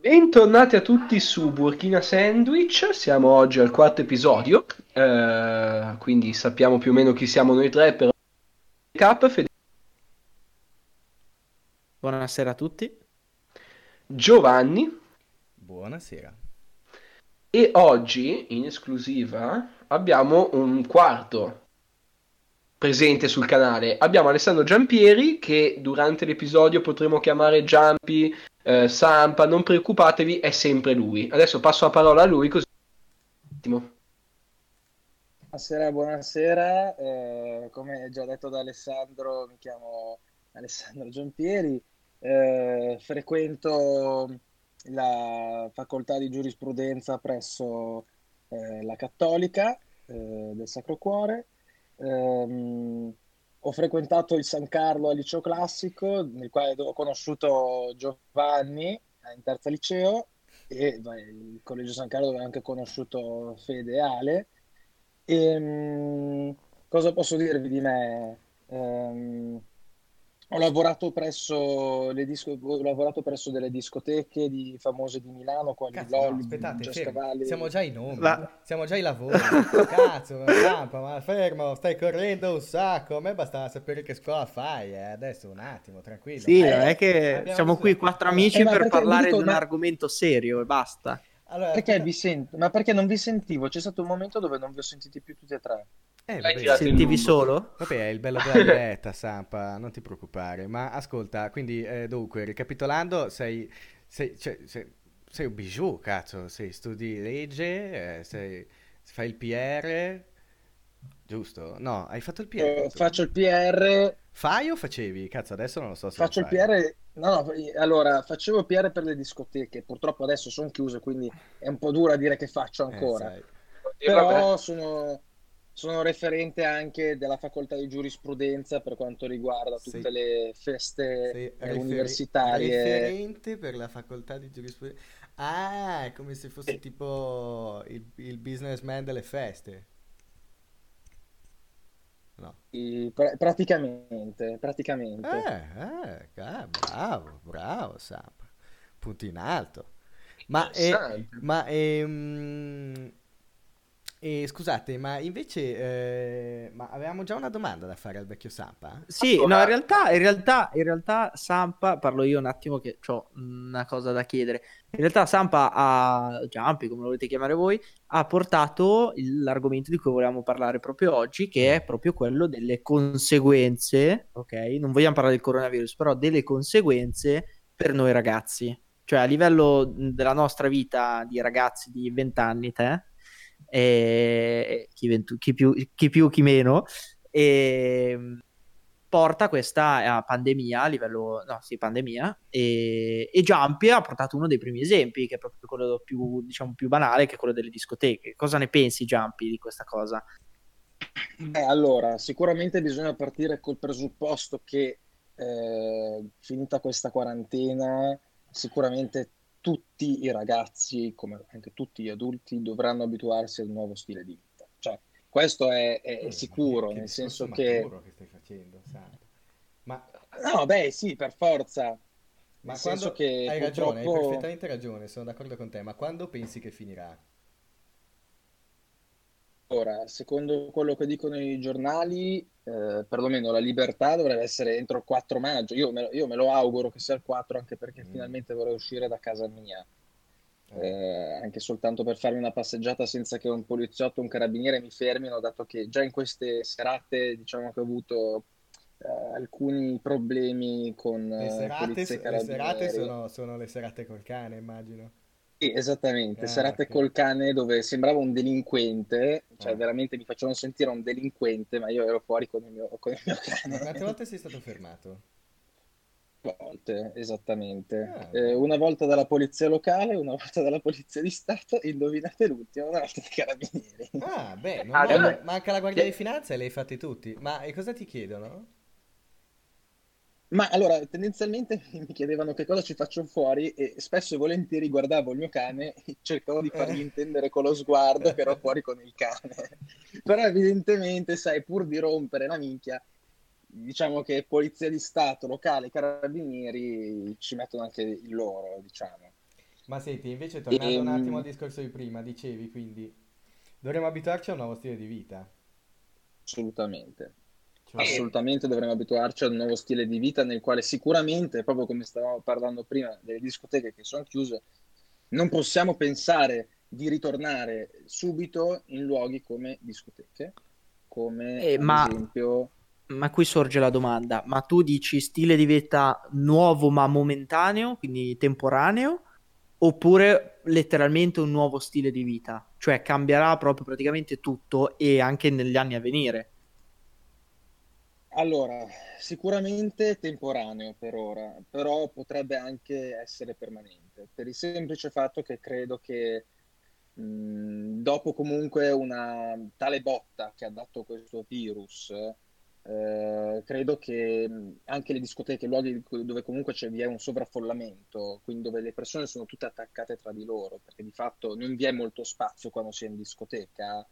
Bentornati a tutti su Burkina Sandwich, siamo oggi al quarto episodio, eh, quindi sappiamo più o meno chi siamo noi tre, però Cap, Buonasera a tutti. Giovanni Buonasera. e oggi in esclusiva abbiamo un quarto presente sul canale. Abbiamo Alessandro Giampieri che durante l'episodio potremo chiamare Giampi, eh, Sampa, non preoccupatevi, è sempre lui. Adesso passo la parola a lui così... Attimo. Buonasera, buonasera. Eh, come già detto da Alessandro, mi chiamo Alessandro Giampieri, eh, frequento la facoltà di giurisprudenza presso eh, la Cattolica eh, del Sacro Cuore. Ehm, ho frequentato il San Carlo al liceo classico, nel quale ho conosciuto Giovanni eh, in terza liceo, e beh, il Collegio San Carlo dove ho anche conosciuto Fede e Ale. Ehm, cosa posso dirvi di me? Ehm, ho lavorato presso le disco- ho lavorato presso delle discoteche di, famose di Milano, quali Cazzo, no, Lolli, aspettate. Cavalli. Siamo già ai nomi, La- siamo già ai lavori. Cazzo, Sampa, ma fermo, stai correndo un sacco. A me bastava sapere che scuola fai, eh. Adesso un attimo, tranquillo. Sì, Eh, è che siamo qui quattro amici Eh, ma per parlare dico, di un ma- argomento serio e basta. Allora, Perché aspetta- vi sento? Ma perché non vi sentivo? C'è stato un momento dove non vi ho sentiti più tutti e tre. Eh, vabbè, Sentivi solo? Vabbè, è il bello della diretta, Sampa, non ti preoccupare. Ma ascolta, quindi, eh, dunque, ricapitolando, sei, sei, cioè, sei, sei un bijou, cazzo, sei, studi legge, eh, sei, fai il PR, giusto? No, hai fatto il PR? Eh, faccio il PR, Fai o facevi? Cazzo, adesso non lo so se faccio lo il. PR, no, no, allora facevo PR per le discoteche, purtroppo adesso sono chiuse, quindi è un po' dura dire che faccio Eh, ancora. sai. E vabbè. Però sono, sono referente anche della facoltà di giurisprudenza per quanto riguarda tutte Sei- le feste Sei eh, referi- universitarie. referente per la facoltà di giurisprudenza. Ah, è come se fosse Sì. tipo il, il businessman delle feste. No. Pra- praticamente, praticamente. Eh, eh, bravo, bravo, Sampa. Punto in alto. Ma, eh, Interessante. ma ehm, eh, scusate, ma invece eh, ma avevamo già una domanda da fare al vecchio Sampa? Sì, Allora- no, in realtà, in realtà, in realtà Sampa, parlo io un attimo che ho una cosa da chiedere. In realtà Sampa ha, Giampi, come lo volete chiamare voi, ha portato l'argomento di cui volevamo parlare proprio oggi, che è proprio quello delle conseguenze, ok? Non vogliamo parlare del coronavirus, però delle conseguenze per noi ragazzi. Cioè a livello mh, della nostra vita di ragazzi di 20 anni, te, e chi, ventu- chi più, chi più, chi meno, e mh, porta questa eh, pandemia a livello, no, sì, pandemia, e, e Jumpy ha portato uno dei primi esempi, che è proprio quello più, diciamo, più banale, che è quello delle discoteche. Cosa ne pensi, Jumpy, di questa cosa? Beh, allora, sicuramente bisogna partire col presupposto che eh, finita questa quarantena, sicuramente tutti i ragazzi, come anche tutti gli adulti, dovranno abituarsi al nuovo stile di vita. Cioè, questo è, è- Mm, sicuro, che nel discorso senso che... che stai facendo, Sampa. Ma, No, beh, sì, per forza. ma Nel quando senso che hai ragione, hai perfettamente ragione, sono d'accordo con te, ma quando pensi che finirà? Ora, secondo quello che dicono i giornali, eh, perlomeno la libertà dovrebbe essere entro il 4 maggio. Io me, lo- io me lo auguro che sia il 4, anche perché Mm. finalmente vorrei uscire da casa mia. Eh, eh, anche soltanto per farmi una passeggiata senza che un poliziotto o un carabiniere mi fermino, dato che già in queste serate diciamo che ho avuto eh, alcuni problemi con le eh, serate, le serate sono, sono le serate col cane, immagino. Sì, esattamente, Ah, serate ok. col cane dove sembrava un delinquente, cioè Ah. veramente mi facevano sentire un delinquente, ma io ero fuori con il mio, con il mio Ma cane. quante volte sei stato fermato? volte, esattamente. Ah. Eh, una volta dalla polizia locale, una volta dalla polizia di Stato, indovinate l'ultima, una volta dai carabinieri. Ah, beh, Ah, vabbè. manca la Guardia Che- di Finanza e le hai fatte tutti. Ma e cosa ti chiedono? Ma allora, tendenzialmente mi chiedevano che cosa ci faccio fuori e spesso e volentieri guardavo il mio cane e cercavo di fargli Eh. intendere con lo sguardo che ero fuori con il cane. Però evidentemente, sai, pur di rompere la minchia, diciamo che polizia di Stato, locale, carabinieri ci mettono anche il loro, diciamo. Ma senti, invece tornando Ehm, un attimo al discorso di prima, dicevi quindi dovremmo abituarci a un nuovo stile di vita. Assolutamente. Cioè, Assolutamente dovremmo abituarci a un nuovo stile di vita nel quale sicuramente, proprio come stavamo parlando prima delle discoteche che sono chiuse, non possiamo pensare di ritornare subito in luoghi come discoteche, come Eh, ma- esempio Ma qui sorge la domanda, ma tu dici stile di vita nuovo ma momentaneo, quindi temporaneo, oppure letteralmente un nuovo stile di vita? Cioè cambierà proprio praticamente tutto e anche negli anni a venire. Allora, sicuramente temporaneo per ora, però potrebbe anche essere permanente, per il semplice fatto che credo che mh, dopo comunque una tale botta che ha dato questo virus, eh, credo che anche le discoteche, luoghi dove comunque c'è, vi è un sovraffollamento, quindi dove le persone sono tutte attaccate tra di loro, perché di fatto non vi è molto spazio quando si è in discoteca.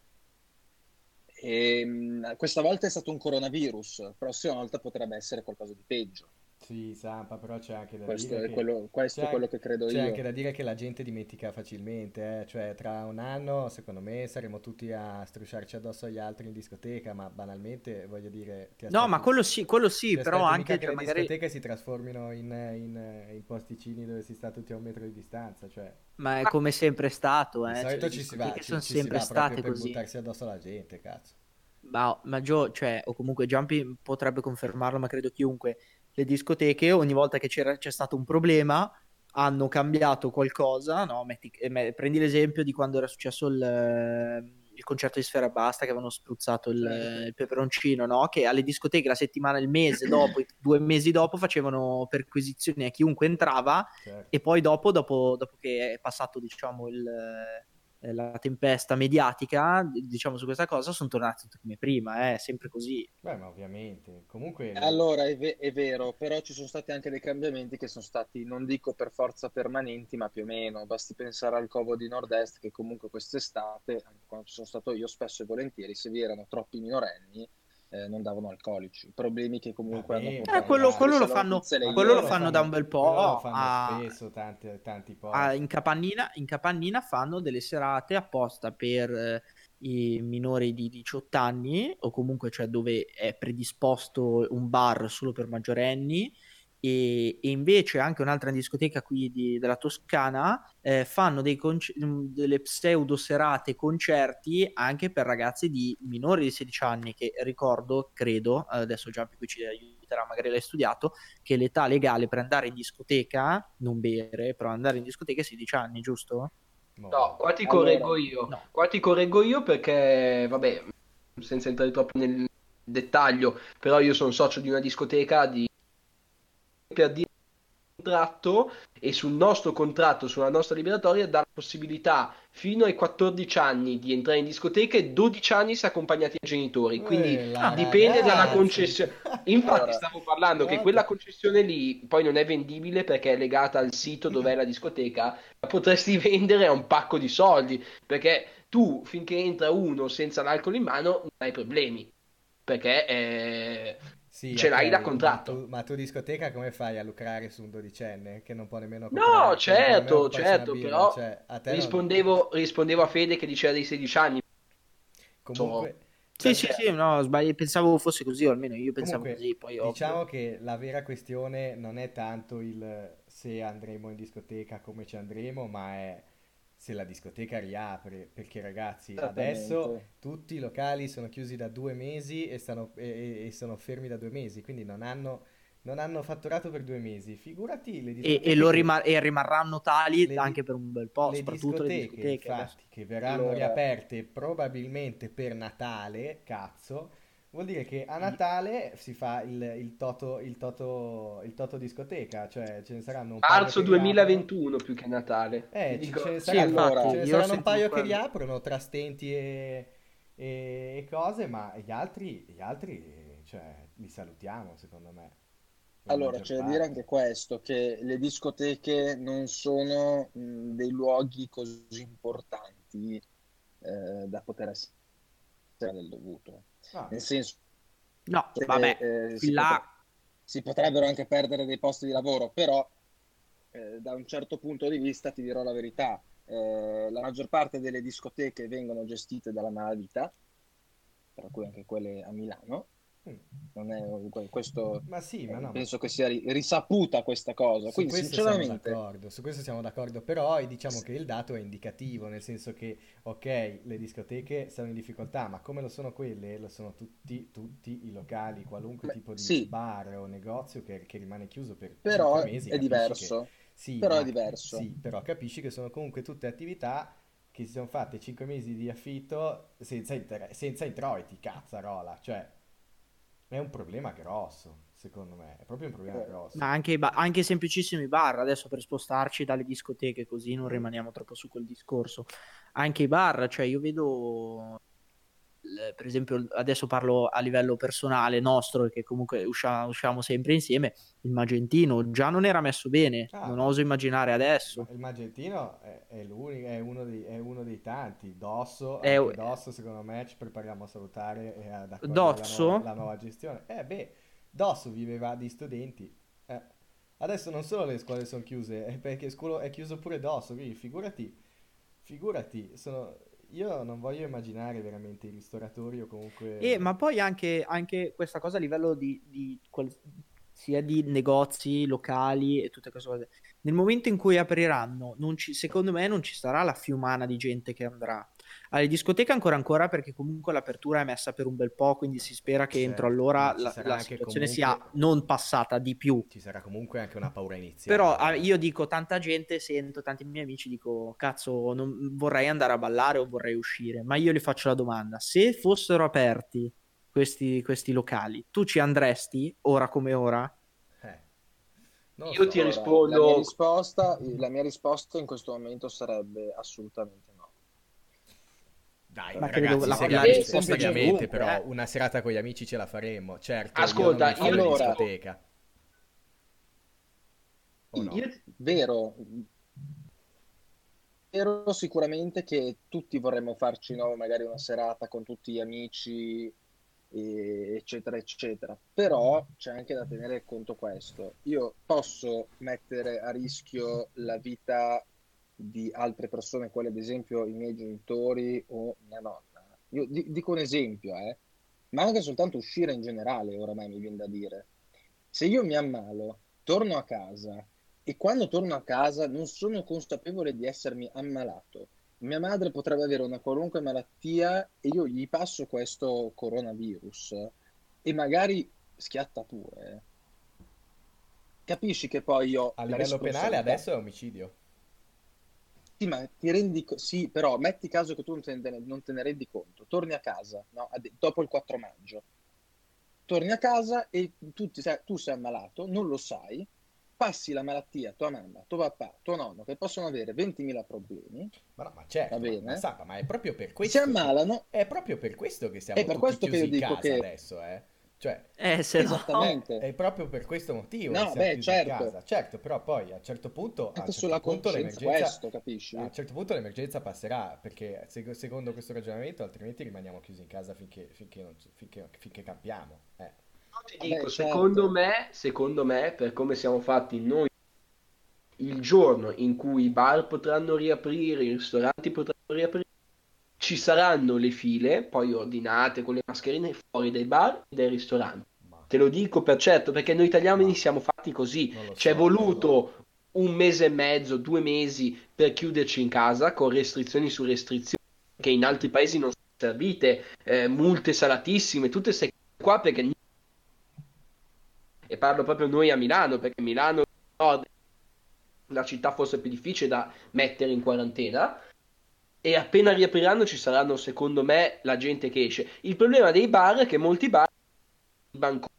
E, mh, questa volta è stato un coronavirus, la prossima volta potrebbe essere qualcosa di peggio. Sì, Sampa, però c'è anche da Questo dire è che quello, questo è c'è quello anche- che credo c'è io. anche da dire che la gente dimentica facilmente, eh. Cioè tra un anno, secondo me, saremo tutti a strusciarci addosso agli altri in discoteca, ma banalmente, voglio dire, ti No, ma aspetti- quello sì, quello sì, però aspetti anche che cioè, le magari... discoteche si trasformino in, in- in posticini dove si sta tutti a un metro di distanza, cioè Ma è come sempre stato, di eh. cioè, solito le ci si va, ci, sono ci si sempre va proprio state per così. buttarsi addosso alla gente, cazzo. Ma, ma Joe, cioè, o comunque Jumpy potrebbe confermarlo, ma credo chiunque. Le discoteche, ogni volta che c'era, c'è stato un problema, hanno cambiato qualcosa, no? Metti- eh, me- prendi l'esempio di quando era successo il, eh, il concerto di Sfera Basta, che avevano spruzzato il, il peperoncino, no? Che alle discoteche la settimana, il mese dopo, due mesi dopo, facevano perquisizioni a chiunque entrava Certo. e poi dopo, dopo, dopo che è passato, diciamo, il, eh, la tempesta mediatica, diciamo, su questa cosa, sono tornati tutti come prima, è sempre così. Beh, ma ovviamente, comunque... Allora, è, ve- è vero, però ci sono stati anche dei cambiamenti che sono stati, non dico per forza permanenti, ma più o meno. Basti pensare al covo di Nord-Est che comunque quest'estate, quando ci sono stato io, spesso e volentieri, se vi erano troppi minorenni, eh, non davano alcolici. Problemi che comunque Vabbè, hanno Eh, portato quello- a quello lo fanno- quello lo fanno da un bel po' lo fanno a- spesso tanti, tanti Ah, posti. in Capannina, in Capannina fanno delle serate apposta per eh, i minori di 18 anni o comunque cioè dove è predisposto un bar solo per maggiorenni e, e invece anche un'altra discoteca qui di- della Toscana eh, fanno dei conce- mm, delle pseudo serate concerti anche per ragazzi di minori di 16 anni che ricordo, credo, adesso Giampi qui ci aiuterà, magari l'hai studiato, che l'età legale per andare in discoteca, non bere, però andare in discoteca è 16 anni, giusto? Mo- No, qua ti Allora, correggo io. no. Qua ti correggo io perché, vabbè, senza entrare troppo nel dettaglio, però io sono socio di una discoteca di per dire contratto e sul nostro contratto, sulla nostra liberatoria, dà la possibilità fino ai 14 anni di entrare in discoteca e 12 anni se accompagnati ai genitori. Quindi Quella, dipende dalla ragazzi. concessione. Infatti, Allora, stavo parlando che guarda. quella concessione lì poi non è vendibile perché è legata al sito dove è la discoteca, la potresti vendere a un pacco di soldi perché tu finché entra uno senza l'alcol in mano non hai problemi perché eh, Sì, ce l'hai da contratto. Ma tu, ma tu discoteca come fai a lucrare su un dodicenne che non può nemmeno No, comprare- certo, nemmeno comprarsi certo, una birra? però Cioè, a te non- rispondevo, rispondevo a Fede che diceva dei 16 anni. Comunque, Sì, Perché- sì, sì, no, sbaglio, pensavo fosse così, o almeno io pensavo Comunque, così, poi ovvio. diciamo che la vera questione non è tanto il se andremo in discoteca, come ci andremo, ma è se la discoteca riapre, perché ragazzi, adesso tutti i locali sono chiusi da due mesi e, stanno, e, e- e sono fermi da due mesi, quindi non hanno, non hanno fatturato per due mesi. Figurati le E, discoteche e lo che- rima- e rimarranno tali le di- anche per un bel po', le soprattutto le discoteche, discoteche. adesso. infatti, che verranno Allora- riaperte probabilmente per Natale, cazzo, vuol dire che a Natale si fa il, il toto, il toto, il toto discoteca, cioè ce ne saranno un paio Marzo che riaprono. 2021 più che Natale. Eh, dico- ce ne Sì, saranno, allora, ce ne saranno un paio che quello. riaprono tra stenti e, e- e cose, ma gli altri, gli altri, cioè, li salutiamo, secondo me. Allora, c'è da dire anche questo, che le discoteche non sono mh, dei luoghi così importanti eh, da poter essere del dovuto. Ah, Nel senso No, che vabbè, eh, si, là, potre- si potrebbero anche perdere dei posti di lavoro, però eh, da un certo punto di vista ti dirò la verità, eh, la maggior parte delle discoteche vengono gestite dalla malavita, tra cui anche quelle a Milano, è questo ma sì, ma no, penso ma... che sia risaputa questa cosa. Su Quindi, questo sinceramente... siamo su questo siamo d'accordo, però diciamo che il dato è indicativo, nel senso che, ok, le discoteche sono in difficoltà, ma come lo sono quelle, lo sono tutti, tutti i locali, qualunque Beh, tipo di sì. bar o negozio che, che rimane chiuso per però mesi. È diverso. Che... Sì, però ma... è diverso. Sì, però capisci che sono comunque tutte attività che si sono fatte 5 mesi di affitto senza, inter... senza introiti, cazzarola, cioè è un problema grosso, secondo me, è proprio un problema grosso. Ma anche, ba- anche semplicissimi bar, adesso per spostarci dalle discoteche, così non rimaniamo troppo su quel discorso. Anche i bar, cioè io vedo per esempio, adesso parlo a livello personale nostro, che comunque usciamo, usciamo sempre insieme, il Magentino già non era messo bene, ah, non oso immaginare adesso. Il Magentino è, è, è, uno, dei, è uno, dei, tanti, Dosso, è, Dosso secondo me ci prepariamo a salutare e ad accogliere la nuova, la nuova gestione. Eh beh, Dosso viveva di studenti. Eh. Adesso non solo le scuole sono chiuse, è perché è chiuso pure Dosso, quindi figurati, figurati, sono io non voglio immaginare veramente i ristoratori o comunque... Eh, ma poi anche, anche questa cosa a livello di, di qual... sia di negozi, locali e tutte queste cose. Nel momento in cui apriranno, ci, secondo me non ci sarà la fiumana di gente che andrà. Alle discoteche ancora ancora perché comunque l'apertura è messa per un bel po', quindi si spera che certo, entro allora la, la situazione comunque... sia non passata di più. Ci sarà comunque anche una paura iniziale. Però ah, io dico, tanta gente, sento tanti miei amici, dico, cazzo, non, vorrei andare a ballare o vorrei uscire, ma io gli faccio la domanda, se fossero aperti questi, questi locali, tu ci andresti ora come ora? Eh. Io so. ti rispondo... La mia, risposta, la mia risposta in questo momento sarebbe assolutamente no. Dai, ma ragazzi, la, seriamente, la, seriamente però, eh? una serata con gli amici ce la faremo, certo. Ascolta, io, io allora... discoteca. No? Io... Vero. Vero sicuramente che tutti vorremmo farci no, magari una serata con tutti gli amici, eccetera, eccetera. Però c'è anche da tenere conto questo. Io posso mettere a rischio la vita di altre persone, quali ad esempio i miei genitori o mia nonna. Io di- dico un esempio, eh, ma anche soltanto uscire in generale, oramai mi viene da dire. Se io mi ammalo, torno a casa e quando torno a casa non sono consapevole di essermi ammalato. Mia madre potrebbe avere una qualunque malattia e io gli passo questo coronavirus e magari schiatta pure. Capisci che poi io... A livello penale adesso è omicidio. Sì, ma ti rendi co- sì, però metti caso che tu non te ne, non te ne rendi conto, torni a casa no? dopo il 4 maggio, torni a casa e tu, ti sei, tu sei ammalato, non lo sai, passi la malattia a tua mamma, tuo papà, tuo nonno, che possono avere 20.000 problemi. Ma no, ma certo, va bene. Ma, sa, ma è proprio per questo. Si ammalano. È proprio per questo che siamo è per questo che io dico che adesso, eh. Cioè, eh, se esattamente. No, è proprio per questo motivo. No, beh, certo. certo, però poi a un certo punto, Anche a sulla certo punto l'emergenza, questo, capisci? A un certo punto l'emergenza passerà, perché secondo questo ragionamento altrimenti rimaniamo chiusi in casa finché, finché, non, finché, finché campiamo. Eh. Ti dico, beh, secondo, certo. me, secondo me, per come siamo fatti noi, il giorno in cui i bar potranno riaprire, i ristoranti potranno riaprire, ci saranno le file, poi ordinate con le mascherine, fuori dai bar e dai ristoranti Te lo dico per certo, perché noi italiani no. siamo fatti così. Ci è voluto un mese e mezzo, due mesi per chiuderci in casa con restrizioni su restrizioni che in altri paesi non sono servite, eh, multe salatissime, tutte queste qua perché e parlo proprio noi a Milano, perché Milano nord la città forse più difficile da mettere in quarantena e appena riapriranno ci saranno secondo me la gente che esce. Il problema dei bar è che molti bar banconi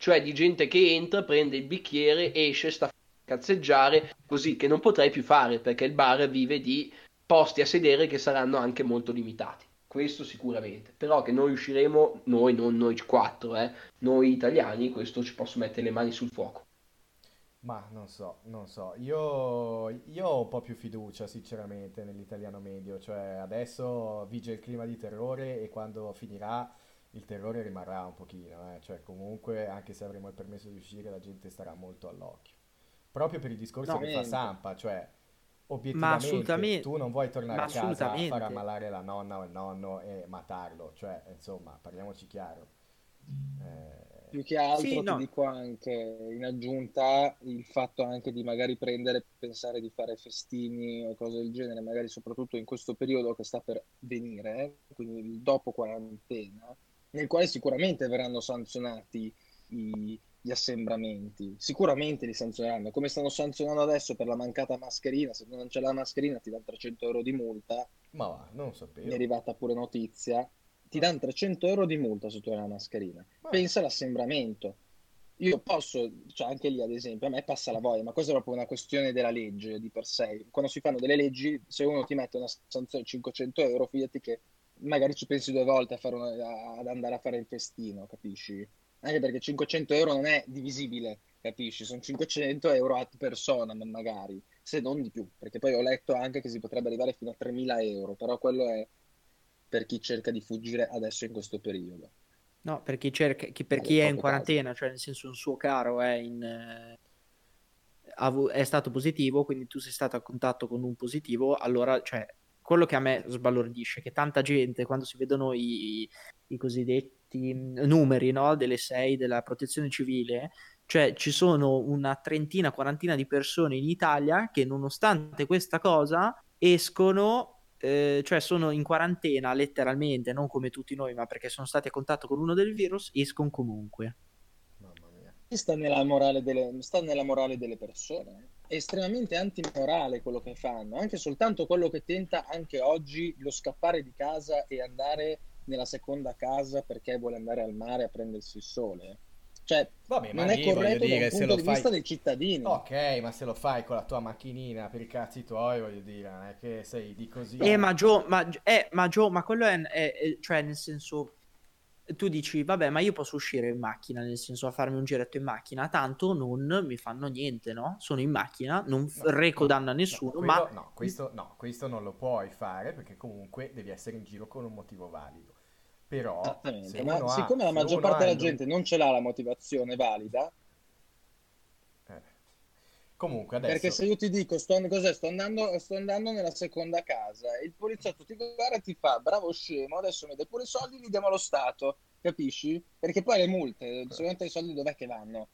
cioè di gente che entra, prende il bicchiere, esce, sta a cazzeggiare, così che non potrei più fare perché il bar vive di posti a sedere che saranno anche molto limitati. Questo sicuramente, però che noi usciremo, noi, non noi quattro, eh, noi italiani, questo ci posso mettere le mani sul fuoco. Ma non so, non so, io, io ho un po' più fiducia sinceramente nell'italiano medio, cioè adesso vige il clima di terrore e quando finirà il terrore rimarrà un pochino, eh? cioè comunque anche se avremo il permesso di uscire la gente starà molto all'occhio. proprio per il discorso No, che fa niente. Sampa, cioè Ma obiettivamente assolutamente, tu non vuoi tornare ma a casa a far assolutamente. ammalare la nonna o il nonno e matarlo, cioè insomma, parliamoci chiaro. Eh, Più che altro Sì, ti no. dico anche in aggiunta il fatto anche di magari prendere, pensare di fare festini o cose del genere, magari soprattutto in questo periodo che sta per venire, quindi il dopo quarantena, nel quale sicuramente verranno sanzionati i- gli assembramenti, sicuramente li sanzioneranno, come stanno sanzionando adesso per la mancata mascherina, se non c'è la mascherina ti danno 300 euro di multa, ma va, non lo mi è sapevo. arrivata pure notizia, ti danno 300 euro di multa se tu hai la mascherina. Pensa all'assembramento. Io posso, cioè anche lì ad esempio, a me passa la voglia, ma questa è proprio una questione della legge di per sé. Quando si fanno delle leggi, se uno ti mette una sanzione di 500 euro, fidati che magari ci pensi due volte a fare una- ad andare a fare il festino, capisci? Anche perché 500 euro non è divisibile, capisci? Sono 500 euro a persona, ma magari, se non di più, perché poi ho letto anche che si potrebbe arrivare fino a 3.000 euro, però quello è per chi cerca di fuggire adesso in questo periodo. No, per chi, cerca, chi- per chi è in quarantena, cioè nel senso un suo caro è, in, eh, è stato positivo, quindi tu sei stato a contatto con un positivo, allora, cioè, quello che a me sbalordisce è che tanta gente, quando si vedono i, i cosiddetti mh, numeri, no, delle sei della protezione civile, cioè ci sono una trentina, quarantina di persone in Italia che nonostante questa cosa escono eh, cioè sono in quarantena letteralmente, non come tutti noi, ma perché sono stati a contatto con uno del virus, escono comunque. Mamma mia. Sta nella morale delle, sta nella morale delle persone. È estremamente antimorale quello che fanno, anche soltanto quello che tenta anche oggi lo scappare di casa e andare nella seconda casa perché vuole andare al mare a prendersi il sole. Cioè, Vabbè, ma non è corretto dire, se punto lo di fai... vista dei cittadini. Ok, ma se lo fai con la tua macchinina per i cazzi tuoi, voglio dire, non è che sei di così. Eh, ma Gio, ma, eh, ma Gio, ma quello è, è- è- cioè nel senso, tu dici, vabbè, ma io posso uscire in macchina, nel senso a farmi un giretto in macchina, tanto non mi fanno niente, no? Sono in macchina, non f- No, reco no, danno a no, nessuno, quello- ma no, questo, no, questo non lo puoi fare perché comunque devi essere in giro con un motivo valido. Però, ma ha- siccome la maggior parte della gente non ce l'ha la motivazione valida, eh. Comunque adesso... Perché se io ti dico, sto, cos'è? Sto andando, sto andando nella seconda casa e il poliziotto ti guarda e ti fa, bravo scemo, adesso mi dai pure i soldi, li diamo allo Stato, capisci? Perché poi le multe, secondo te i soldi dov'è che vanno?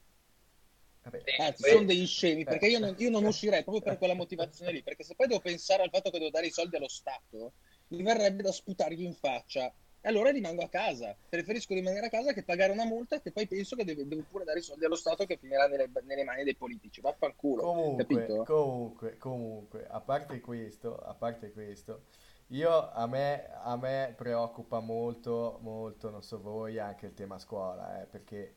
vabbè, Anzi, Beh, sono degli scemi, eh. perché io non, io non uscirei proprio per quella motivazione lì, perché se poi devo pensare al fatto che devo dare i soldi allo Stato, mi verrebbe da sputargli in faccia. E allora rimango a casa. Preferisco rimanere a casa che pagare una multa che poi penso che deve- devo pure dare i soldi allo Stato che finirà nelle, nelle mani dei politici. Vaffanculo. Comunque, capito? comunque, comunque, a parte questo, a parte questo, io a me, a me preoccupa molto, molto, non so voi, anche il tema scuola, eh, perché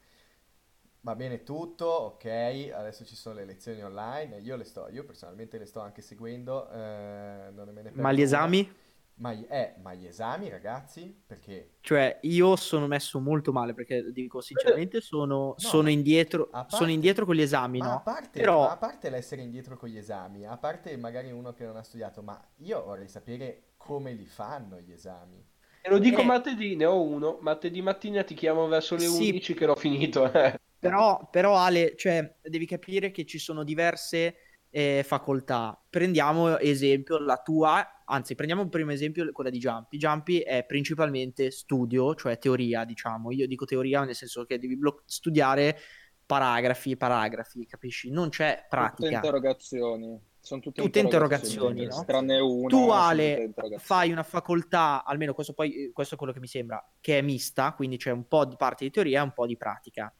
va bene tutto, ok, adesso ci sono le lezioni online, io le sto, io personalmente le sto anche seguendo, eh, non me ne ma gli una. esami? Ma, gli- eh, ma gli esami, ragazzi, perché Cioè, io sono messo molto male perché dico sinceramente, sono, sono ma indietro, a parte- sono indietro con gli esami, Ma a no? parte, Però- ma a parte l'essere indietro con gli esami, a parte magari uno che non ha studiato, ma io vorrei sapere come li fanno gli esami. Te lo dico Eh. martedì, ne ho uno. Martedì mattina ti chiamo verso le Sì. 11 che l'ho finito. eh. Però, però Ale, cioè, devi capire che ci sono diverse eh, facoltà. Prendiamo esempio la tua, anzi, prendiamo un primo esempio quella di Jumpy. Jumpy è principalmente studio, cioè teoria, diciamo. Io dico teoria nel senso che devi blo- studiare paragrafi, paragrafi, capisci? Non c'è Tutte pratica. interrogazioni. Sono tutte, Tutte interrogazioni, no? Tranne una. Tu, sono Ale, tutte interrogazioni. fai una facoltà, almeno questo, poi, questo è quello che mi sembra, che è mista, quindi c'è un po' di parte di teoria e un po' di pratica.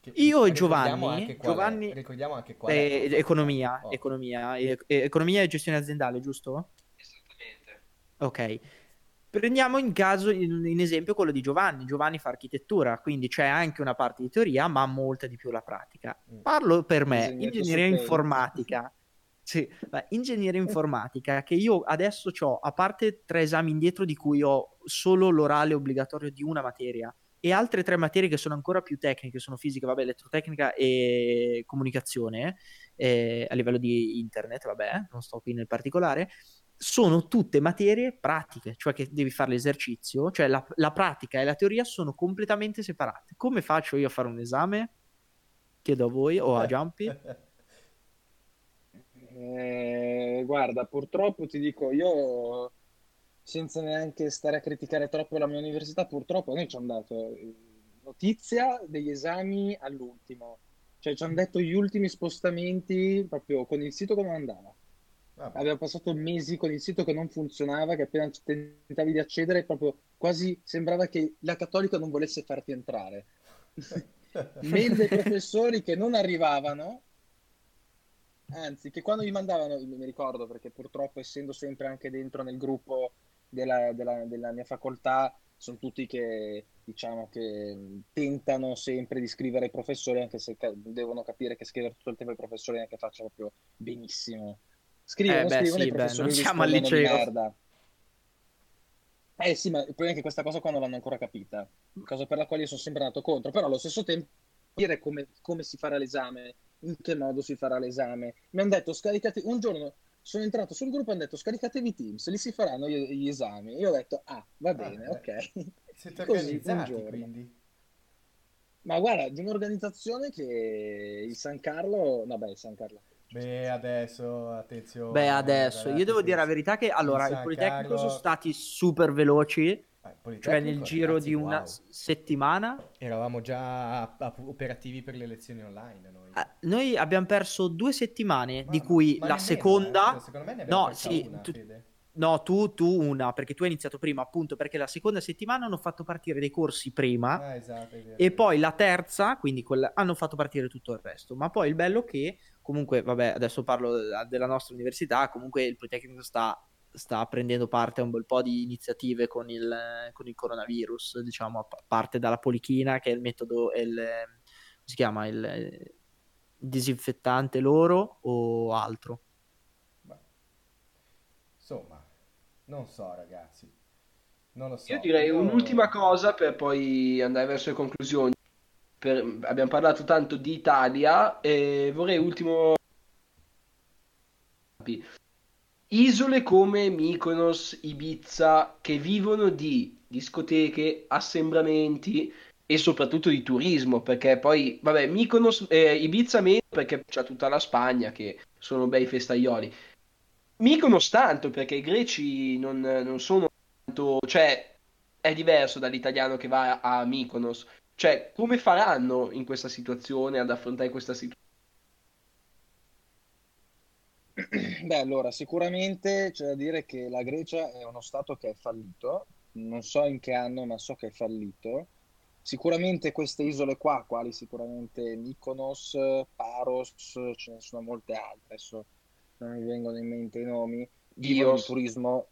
Che- Io e Giovanni- è- Giovanni- ricordiamo anche qual è Eh, economia, Oh. economia, e- e- economia e gestione aziendale, giusto? Ok. Prendiamo in caso, in, in esempio, quello di Giovanni. Giovanni fa architettura, quindi c'è anche una parte di teoria, ma molta di più la pratica. Mm. Parlo per me, ingegneria informatica. Sì, ma ingegneria informatica, che io adesso ho, a parte tre esami indietro di cui ho solo l'orale obbligatorio di una materia e altre tre materie che sono ancora più tecniche, sono fisica, vabbè, elettrotecnica e comunicazione, eh, a livello di internet, vabbè, non sto qui nel particolare, sono tutte materie pratiche, cioè che devi fare l'esercizio, cioè la, la pratica e la teoria sono completamente separate. Come faccio io a fare un esame? Chiedo a voi o a Jumpy. Eh, guarda, purtroppo ti dico, io senza neanche stare a criticare troppo la mia università, purtroppo noi ci hanno dato eh, notizia degli esami all'ultimo, cioè ci hanno detto gli ultimi spostamenti proprio con il sito come andava. Vabbè. Abbiamo passato mesi con il sito che non funzionava, che appena tentavi di accedere, proprio quasi sembrava che la Cattolica non volesse farti entrare. Mail dei professori che non arrivavano, anzi, che quando mi mandavano, mi ricordo perché purtroppo essendo sempre anche dentro nel gruppo della, della, della mia facoltà, sono tutti che diciamo che tentano sempre di scrivere ai professori, anche se ca- devono capire che scrivere tutto il tempo ai professori non è che faccia proprio benissimo. Scrivono, Eh, beh, scrivono, sì, i beh, non siamo al liceo. Eh sì, ma il problema è che questa cosa qua non l'hanno ancora capita, cosa per la quale io sono sempre andato contro, però allo stesso tempo dire come, come si farà l'esame, in che modo si farà l'esame. Mi hanno detto scaricate, un giorno sono entrato sul gruppo e hanno detto scaricatevi Teams, lì si faranno gli, gli esami. Io ho detto ah, va bene, beh. ok. Siete Così, organizzati, un giorno. quindi. Ma guarda, di un'organizzazione che il San Carlo, vabbè, il San Carlo. Beh, adesso, attenzione. Beh, adesso, io ragazzi, devo dire la verità che allora, il Politecnico sono stati super veloci, Eh, cioè nel giro ragazzi, di una wow. settimana. Eravamo già operativi per le lezioni online noi. eh, Noi abbiamo perso due settimane, Ma- di cui la nemmeno, seconda... eh, secondo me ne abbiamo No, sì, una, tu- Fede. No, tu, tu una, perché tu hai iniziato prima, appunto, perché la seconda settimana hanno fatto partire dei corsi prima Ah, esatto, è e poi la terza, quindi quella, hanno fatto partire tutto il resto. Ma poi il bello che, comunque, vabbè, adesso parlo della, della nostra università, comunque il Politecnico sta, sta prendendo parte a un bel po' di iniziative con il, con il coronavirus, diciamo, a pa- parte dalla polichina, che è il metodo, è il, si chiama, il eh, disinfettante loro o altro. Ma- Insomma, non so ragazzi. Non lo so. Io direi un'ultima cosa per poi andare verso le conclusioni. Per- abbiamo parlato tanto di Italia e vorrei ultimo isole come Mykonos, Ibiza che vivono di discoteche, assembramenti e soprattutto di turismo, perché poi, vabbè, Mykonos, eh, Ibiza meno perché c'è tutta la Spagna che sono bei festaioli. Mykonos tanto perché i greci non, non sono tanto, cioè è diverso dall'italiano che va a Mykonos. Cioè, come faranno in questa situazione ad affrontare questa situazione? Beh, allora, sicuramente c'è da dire che la Grecia è uno stato che è fallito, non so in che anno, ma so che è fallito. Sicuramente queste isole qua, quali sicuramente Mykonos, Paros, ce ne sono molte altre, adesso non mi vengono in mente i nomi, vivono di Chios. turismo,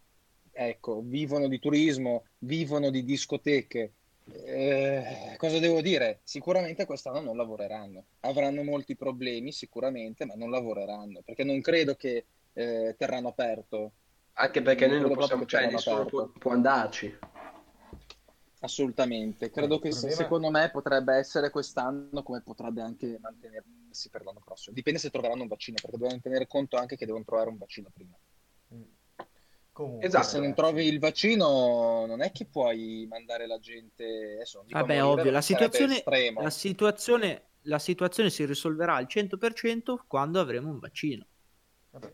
ecco, vivono di turismo, vivono di discoteche. Eh, cosa devo dire? Sicuramente quest'anno non lavoreranno. Avranno molti problemi, sicuramente, ma non lavoreranno, perché non credo che eh, terranno aperto. Anche perché noi non possiamo, cioè nessuno può, può andarci. Assolutamente. Credo che problema- secondo me potrebbe essere quest'anno come potrebbe anche mantenersi per l'anno prossimo. Dipende se troveranno un vaccino, perché dobbiamo tenere conto anche che devono trovare un vaccino prima. Comunque, Esatto. Se non trovi il vaccino, non è che puoi mandare la gente. Adesso non dico a Vabbè, morire, ovvio, la situazione, la situazione, la situazione si risolverà al 100% quando avremo un vaccino. vabbè,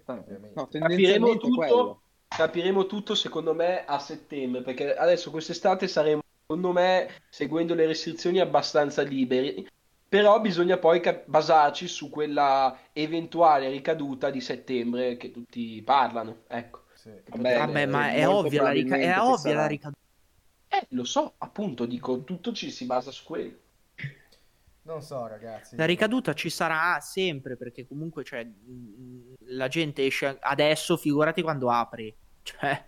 No, Capiremo tutto, capiremo tutto secondo me a settembre, perché adesso quest'estate saremo, secondo me, seguendo le restrizioni abbastanza liberi, però bisogna poi cap- basarci su quella eventuale ricaduta di settembre che tutti parlano, ecco. Sì. Vabbè, Vabbè, ma è ovvia la, rica- è ovvia la ricaduta. Eh, lo so, appunto, dico, tutto ci si basa su quello. Non so, ragazzi. La ricaduta ci sarà sempre perché comunque cioè, mh, la gente esce adesso, figurati quando apri. Cioè,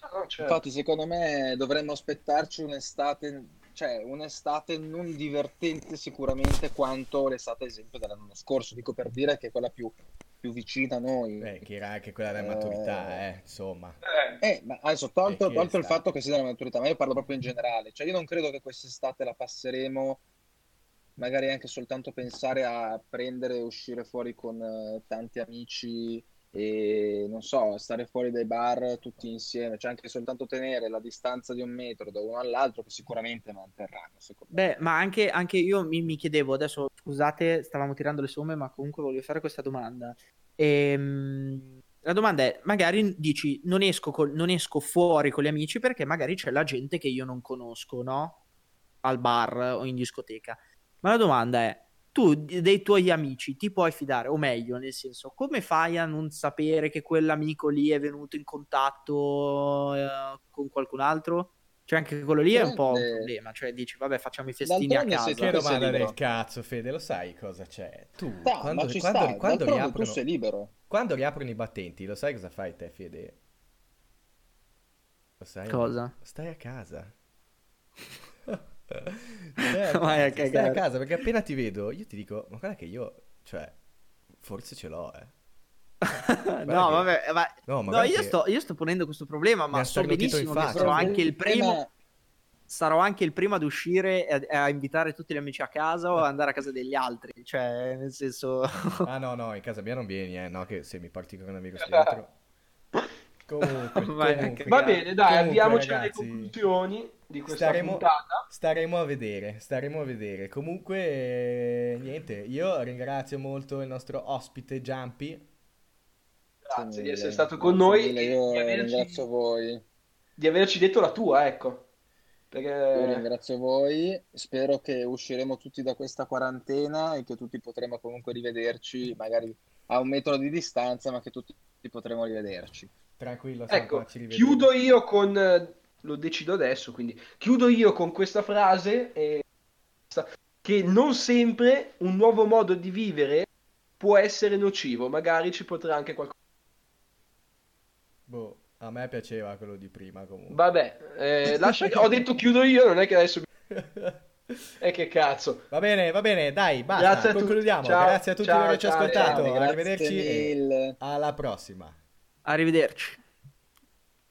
Ah, no, certo. Infatti, secondo me dovremmo aspettarci un'estate, cioè un'estate non divertente sicuramente quanto l'estate, ad esempio, dell'anno scorso. Dico per dire che è quella più, più vicina a noi. Beh, che era anche quella della Eh, maturità, eh, insomma. Eh, Eh, ma adesso tolto, E che tolto il fatto che sia della maturità, ma io parlo proprio in generale. Cioè, io non credo che quest'estate la passeremo, magari anche soltanto pensare a prendere e uscire fuori con eh, tanti amici e non so, stare fuori dai bar tutti insieme, cioè anche soltanto tenere la distanza di un metro da uno all'altro che sicuramente manterranno. Beh, ma anche, anche io mi, mi, chiedevo, adesso scusate, stavamo tirando le somme, ma comunque voglio fare questa domanda. Ehm, la domanda è, magari dici, non esco, col, non esco fuori con gli amici perché magari c'è la gente che io non conosco, no? Al bar o in discoteca. Ma la domanda è, tu dei tuoi amici ti puoi fidare, o meglio, nel senso, come fai a non sapere che quell'amico lì è venuto in contatto eh, con qualcun altro? Cioè, anche quello lì è un po' un problema. Cioè, dici, vabbè, facciamo i festini a casa. Che domanda del cazzo, Fede, lo sai cosa c'è? Tu, sta, quando, quando, quando, quando riaprono, tu sei libero. Quando riaprono i battenti, lo sai cosa fai te, Fede? Lo sai? Cosa? Stai a casa. Vai a cagare. Stai a casa perché appena ti vedo, io ti dico, ma guarda che io, cioè, forse ce l'ho, eh. no, vabbè, ma... no, no io, sto, io, sto, ponendo questo problema, ma so benissimo che sarò anche il primo. Sarò anche il primo ad uscire e a, a, invitare tutti gli amici a casa o ad andare a casa degli altri. Cioè, nel senso. ah, no, no, in casa mia non vieni, eh. No, che se mi parti con un amico dentro. Comunque, comunque, va bene, dai, avviamoci alle conclusioni di questa staremo, puntata. Staremo a vedere, staremo a vedere. Comunque, niente, io ringrazio molto il nostro ospite Jumpy. Grazie di essere stato con noi. Io di averci, ringrazio voi. Di averci detto la tua, ecco. Perché... Io ringrazio voi, spero che usciremo tutti da questa quarantena e che tutti potremo comunque rivederci, magari a un metro di distanza, ma che tutti potremo rivederci. Tranquillo, ecco, chiudo io con lo decido adesso, quindi chiudo io con questa frase eh, che non sempre un nuovo modo di vivere può essere nocivo, magari ci potrà anche qualcosa. Boh, a me piaceva quello di prima comunque. Vabbè, eh, lascia che ho detto chiudo io, non è che adesso E che cazzo. Va bene, va bene, dai, basta, Grazie concludiamo. Ciao, Grazie a tutti ciao, per averci ascoltato. Arrivederci e alla prossima. Arrivederci.